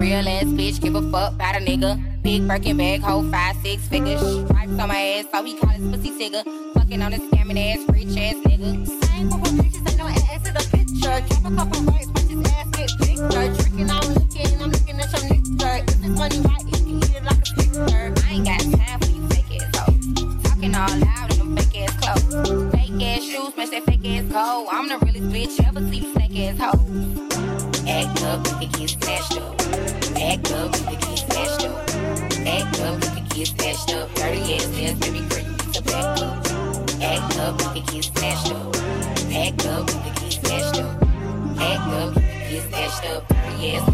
Real ass bitch, give a fuck about a nigga. Big Birkin bag, hold five, six figures. Stripes on my ass, so he call his pussy tigger. Fucking on a scamming ass, rich ass nigga. Same of bitches, ain't no ass in the picture. Keep a couple rights, watch his ass get bigger. Tricking, I'm looking, I'm looking at your nigga. If it's money right, you can eat it like a picture. I ain't got time for you fake ass hoes. Talking all loud in them fake ass clothes. Fake ass shoes, match that fake ass cold. I'm the realest bitch ever see snake ass hoes. Act up, you can get snatched up. Get snatched up. Dirty ass ass, baby girl, you to back up. Act up, you can get snatched up. Act up, you can get snatched up. Act up, get snatched up. Dirty ass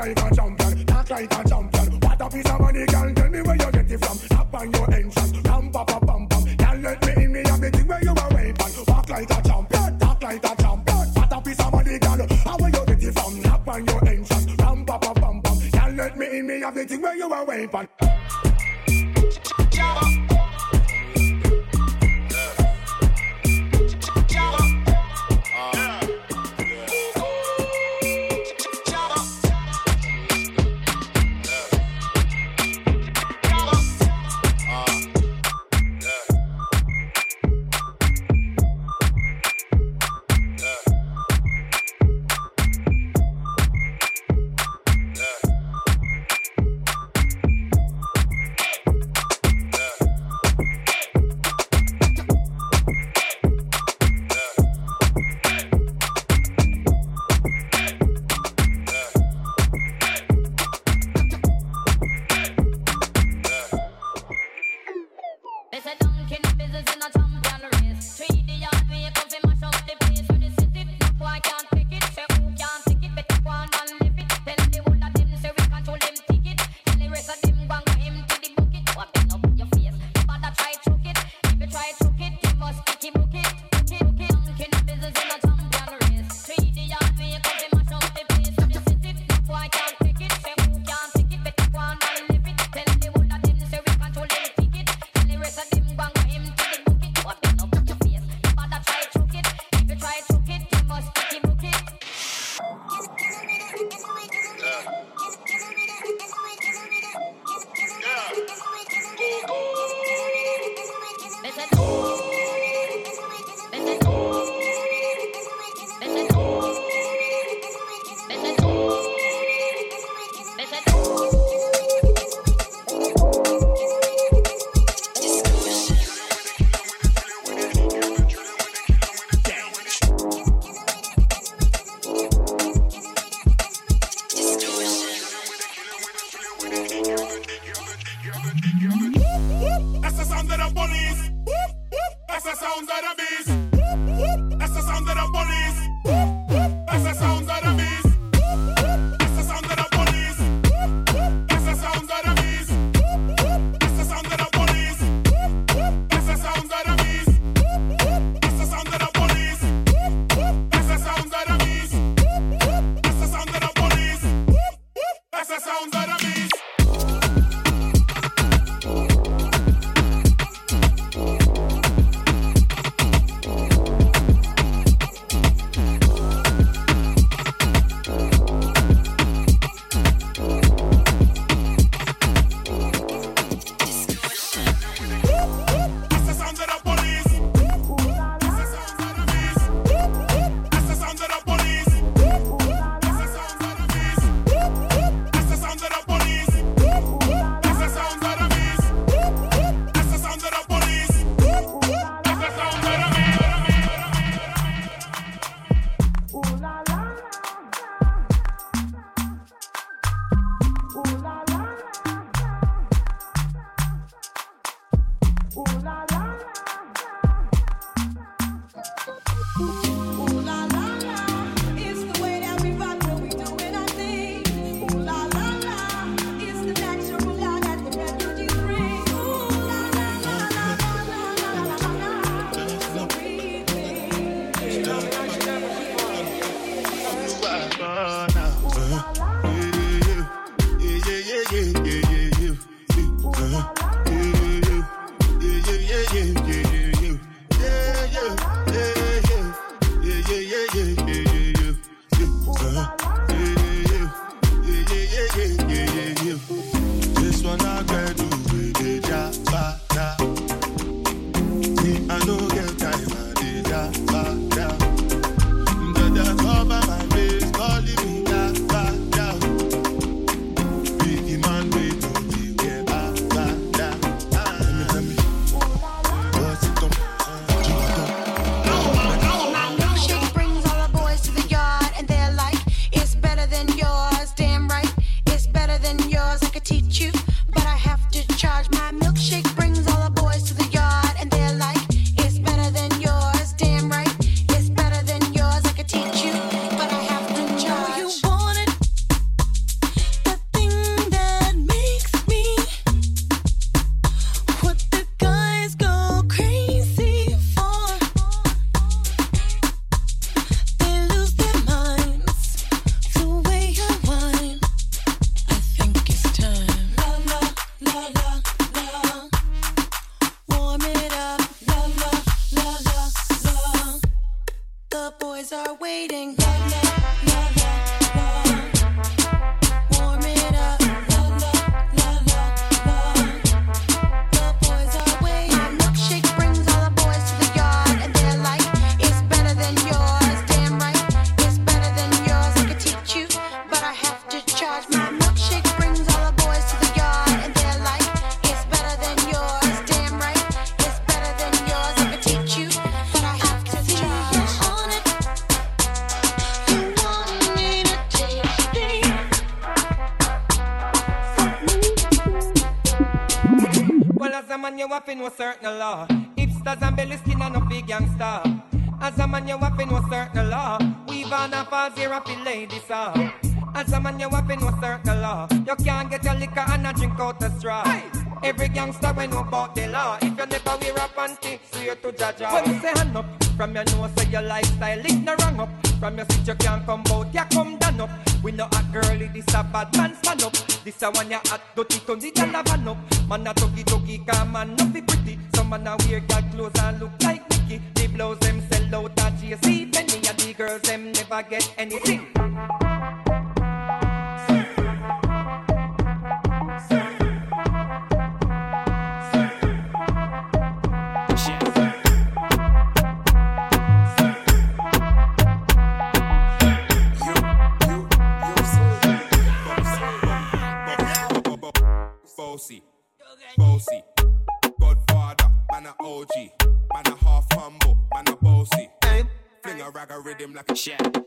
like a champion, talk like a champion. What a piece of money, girl. Tell me where you get it from. Tap on your entrance, ram pa pa pam pam. Girl, let me in, me have the thing where you are waiting. Walk like a champion, talk like a champion. What a piece of money, girl. How where you get it from? Tap on your entrance, ram pa pa pam pam. Girl, let me in, me have the thing where you are waiting. you're a lady, sir. As a man, you have in no circle law. You can't get your liquor and a drink out the straw. Every gangster we know about the law. If you never wear a panty, so you to jaja. When you say hand up from your nose, say your lifestyle it's no wrong up. From your seat, you can't come out, you come down up. We know a girlie, this a bad man stand up. This a one you hot, dirty to the jalavan up. Man a tuggy tuggy, come man, nothing pretty. Some man a wear got clothes and look never get anything. Godfather, man a OG, man a half humble, man a. Fling a rhythm like a shit.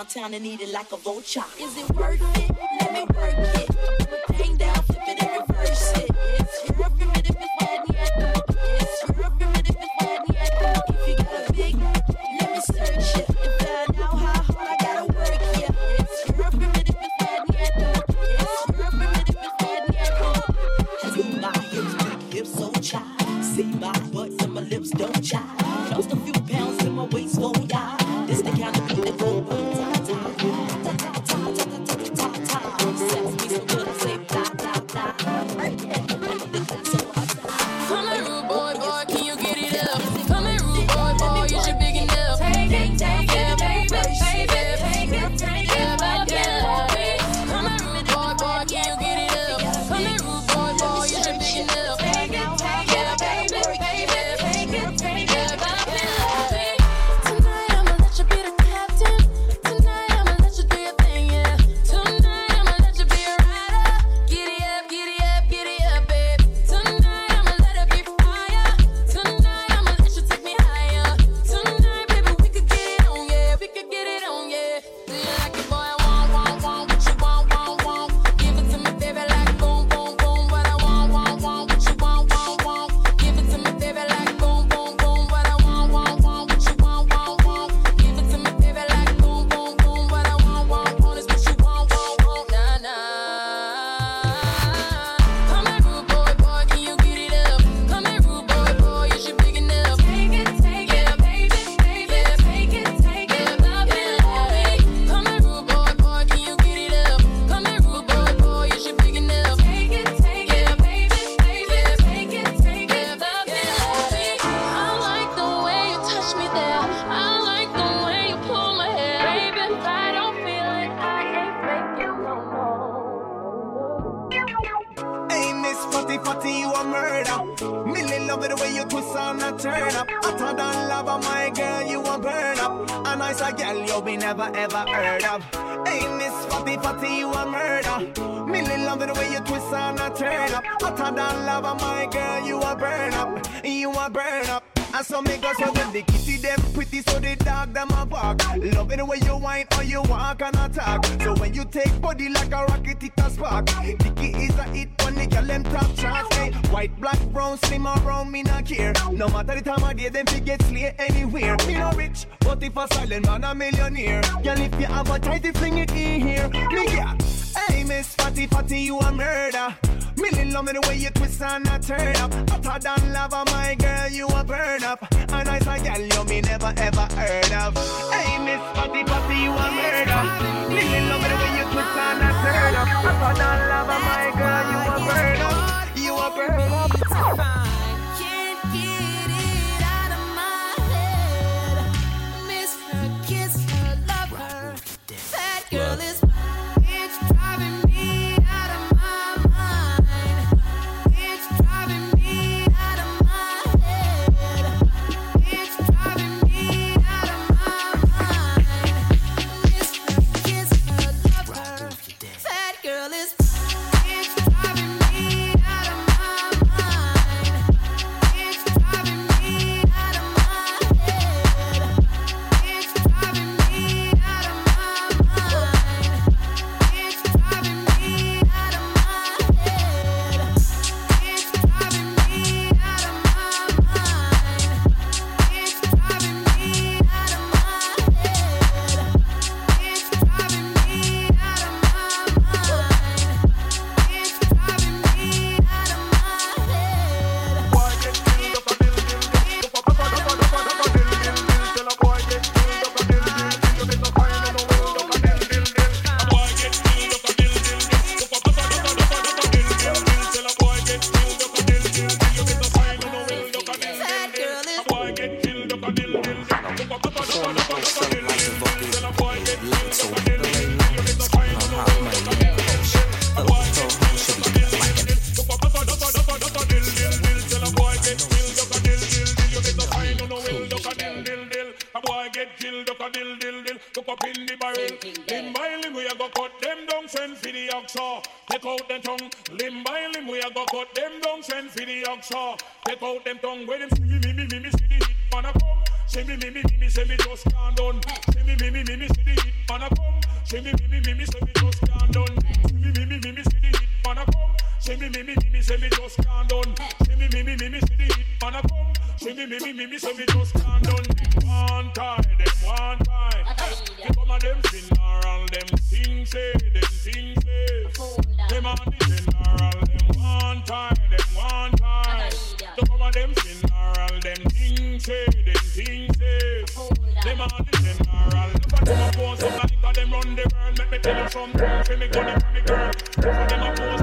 downtown and eat it like a vulture. Is it worth it? Let me work it. So when the kitty them pretty, so they dog them a bark. Love it the way you whine or you walk and attack. So when you take body like a rocket, it a spark. Dicky is a hit when the girl them top charts. Hey, white, black, brown, slim or round, me not care. No matter the time of day, them fi get slay anywhere. Me no rich, but if a silent man a millionaire, girl if you have a tight, fling it in here. Me yeah. Hey, Miss Fatty Fatty, you a murder. Millie love me the way you twist and I turn up. Hotter than lava, my girl, you a burn up. A nice say, girl, you me never ever heard of. Hey, Miss Fatty Fatty, you a murder. Millie love me the way you twist and I turn up. Hotter than lava, my girl, you a burn up. You a burn up. See me, me, me, me, me, so me just can't done one time, them one time. The come of them funeral, them things say, them things say. Them on the funeral, them one time, them one time. The come of them funeral, them things say, them things say. Them on the funeral, look at them a pose up like them run the world. Make me tell you something, feel me go to me girl. Look at them a pose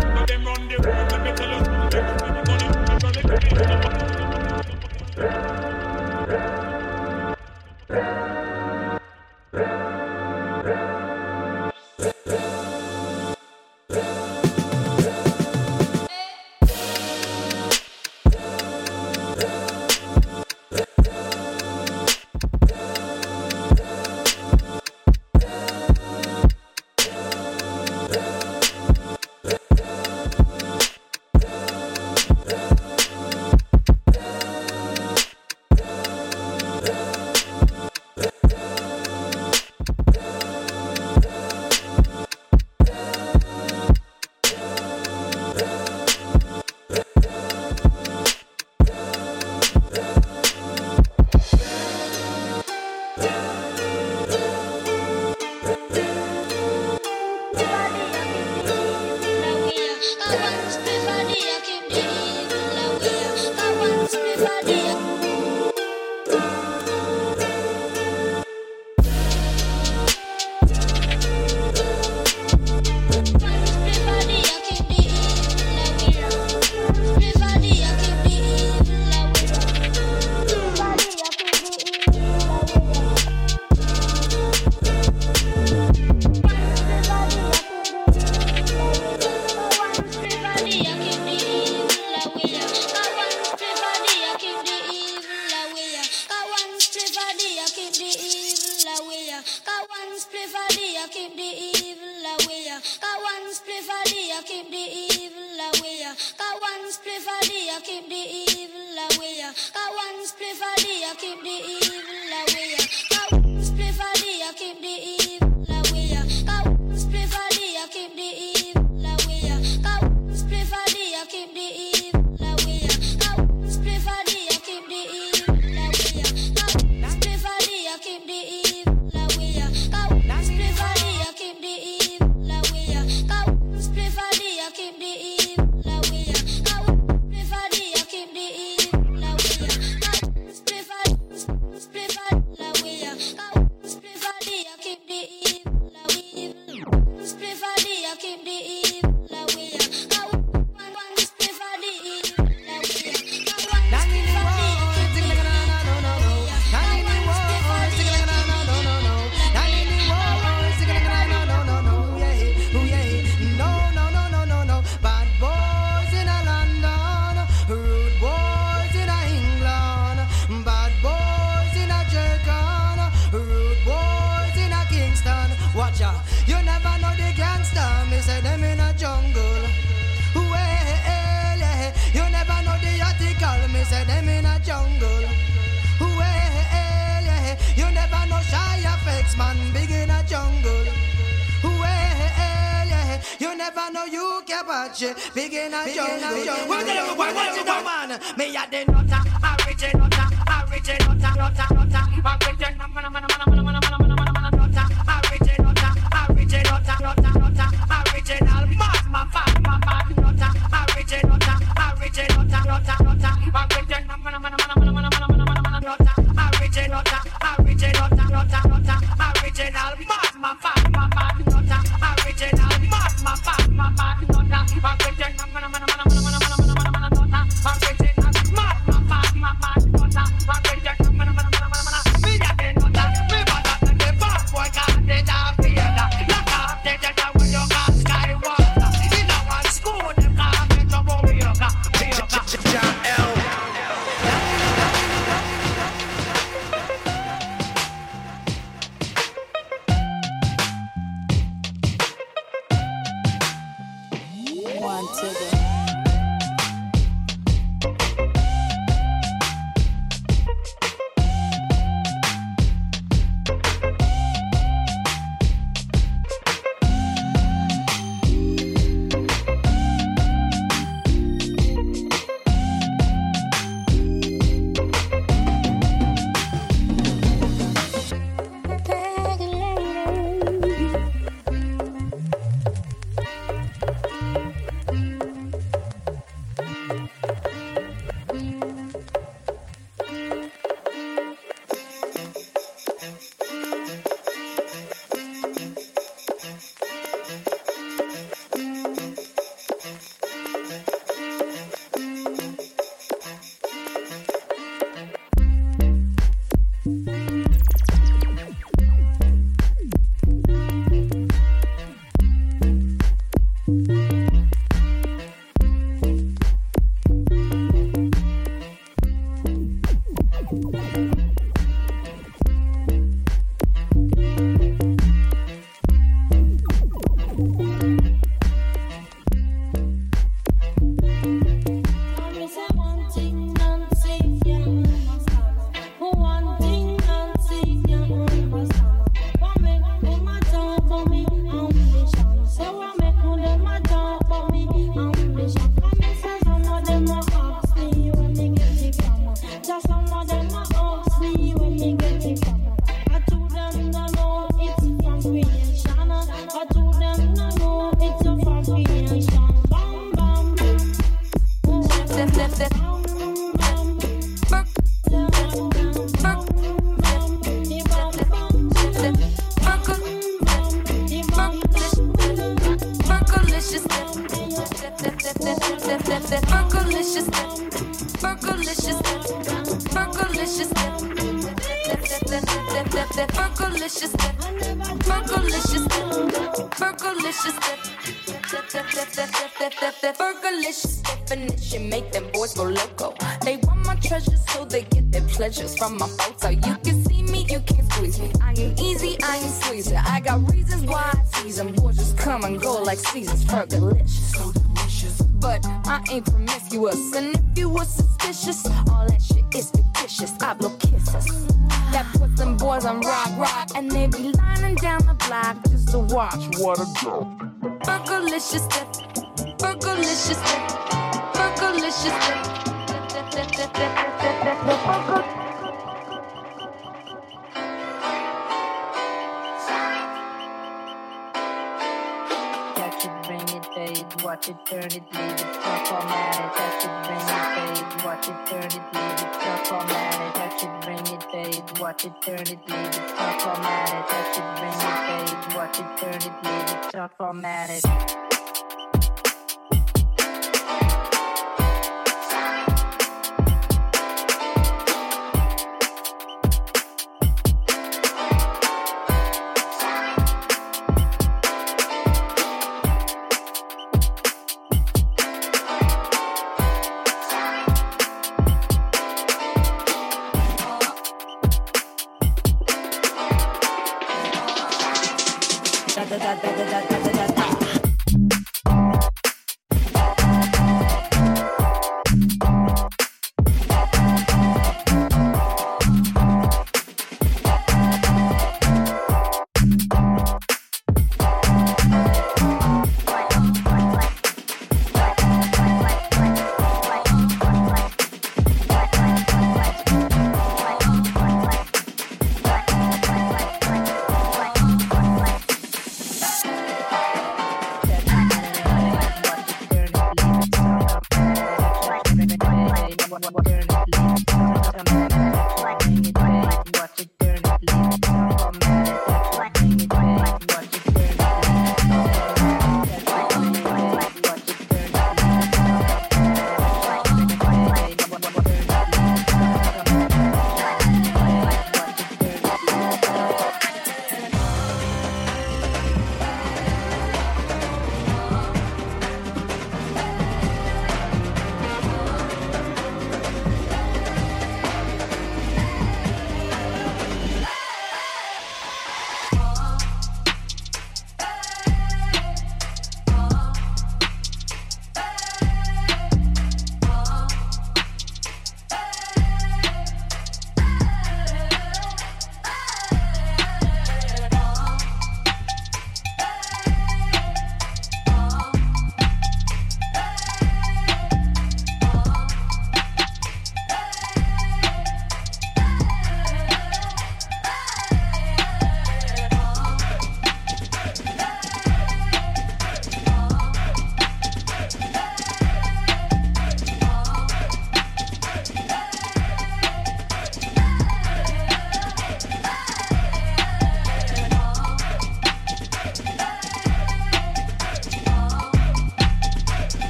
dip, Fergalicious dip, definition make them boys go loco. They want my treasures so they get their pleasures from my photo. You can see me, you can't squeeze me. I ain't easy, I ain't sleazy. I got reasons why I tease them. Boys just come and go like seasons, Fergalicious, So delicious but I ain't promiscuous. And if you were suspicious, all that shit is fictitious. I blow kisses. That puts them boys on rock, rock. And they be lining down the block just to watch what a go. Fergalicious step. Fergalicious step. Fergalicious step. Watch it, turn it, leave it, stop formatted. That should bring it, babe. Watch it, turn it, leave it, stop formatted. That should bring it, babe. Watch it, turn it, leave it, stop formatted. That should bring it, babe. Watch it, turn it, leave it, stop formatted. Da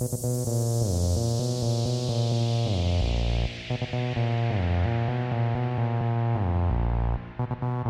Thank you.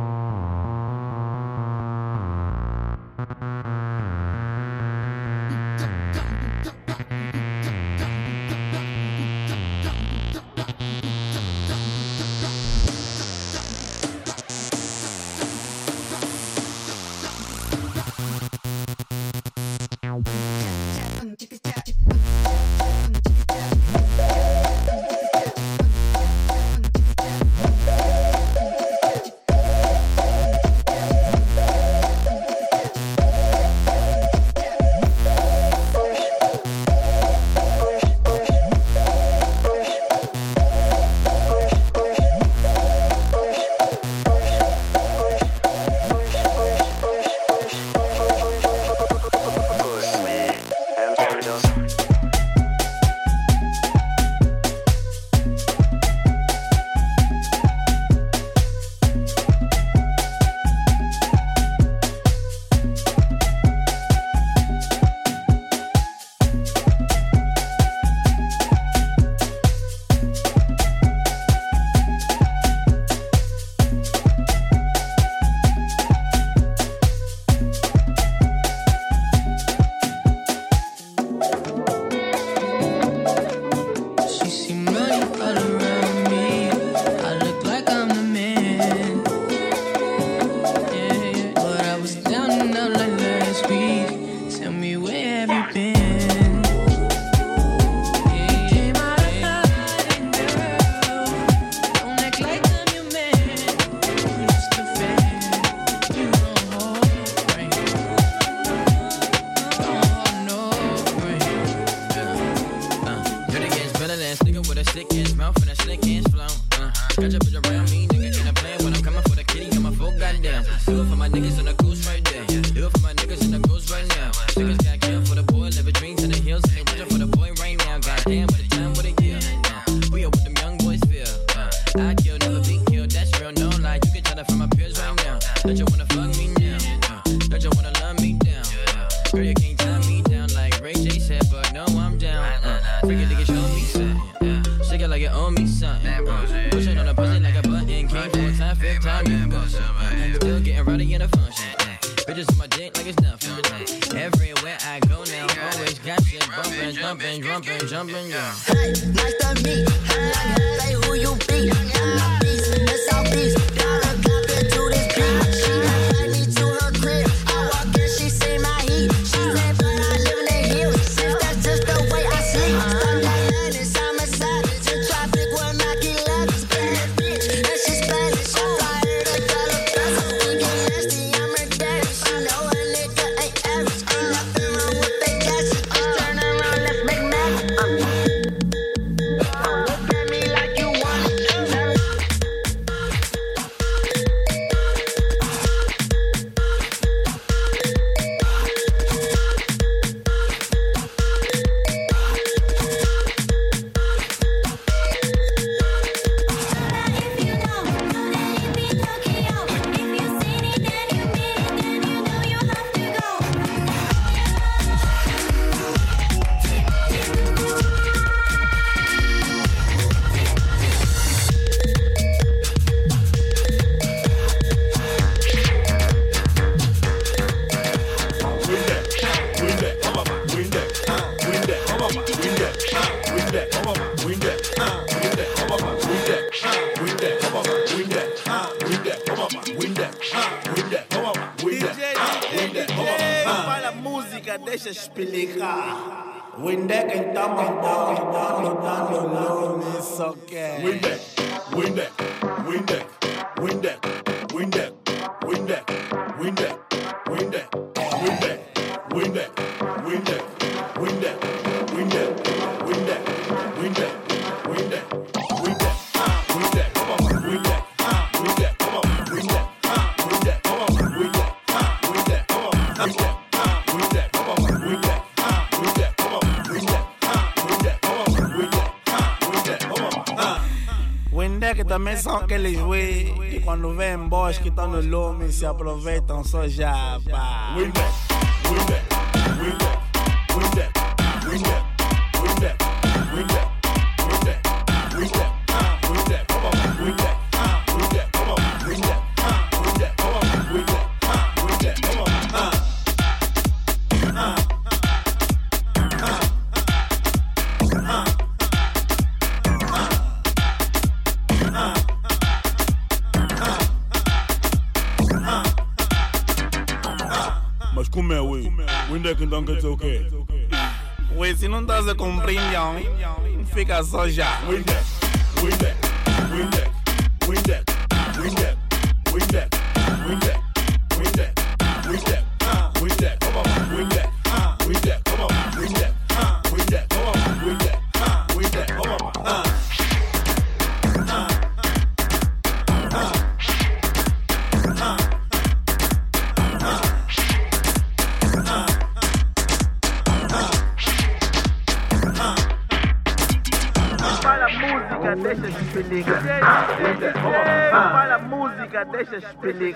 se aproveitam, sou japa. casa com brilhão. Fica só já. Pili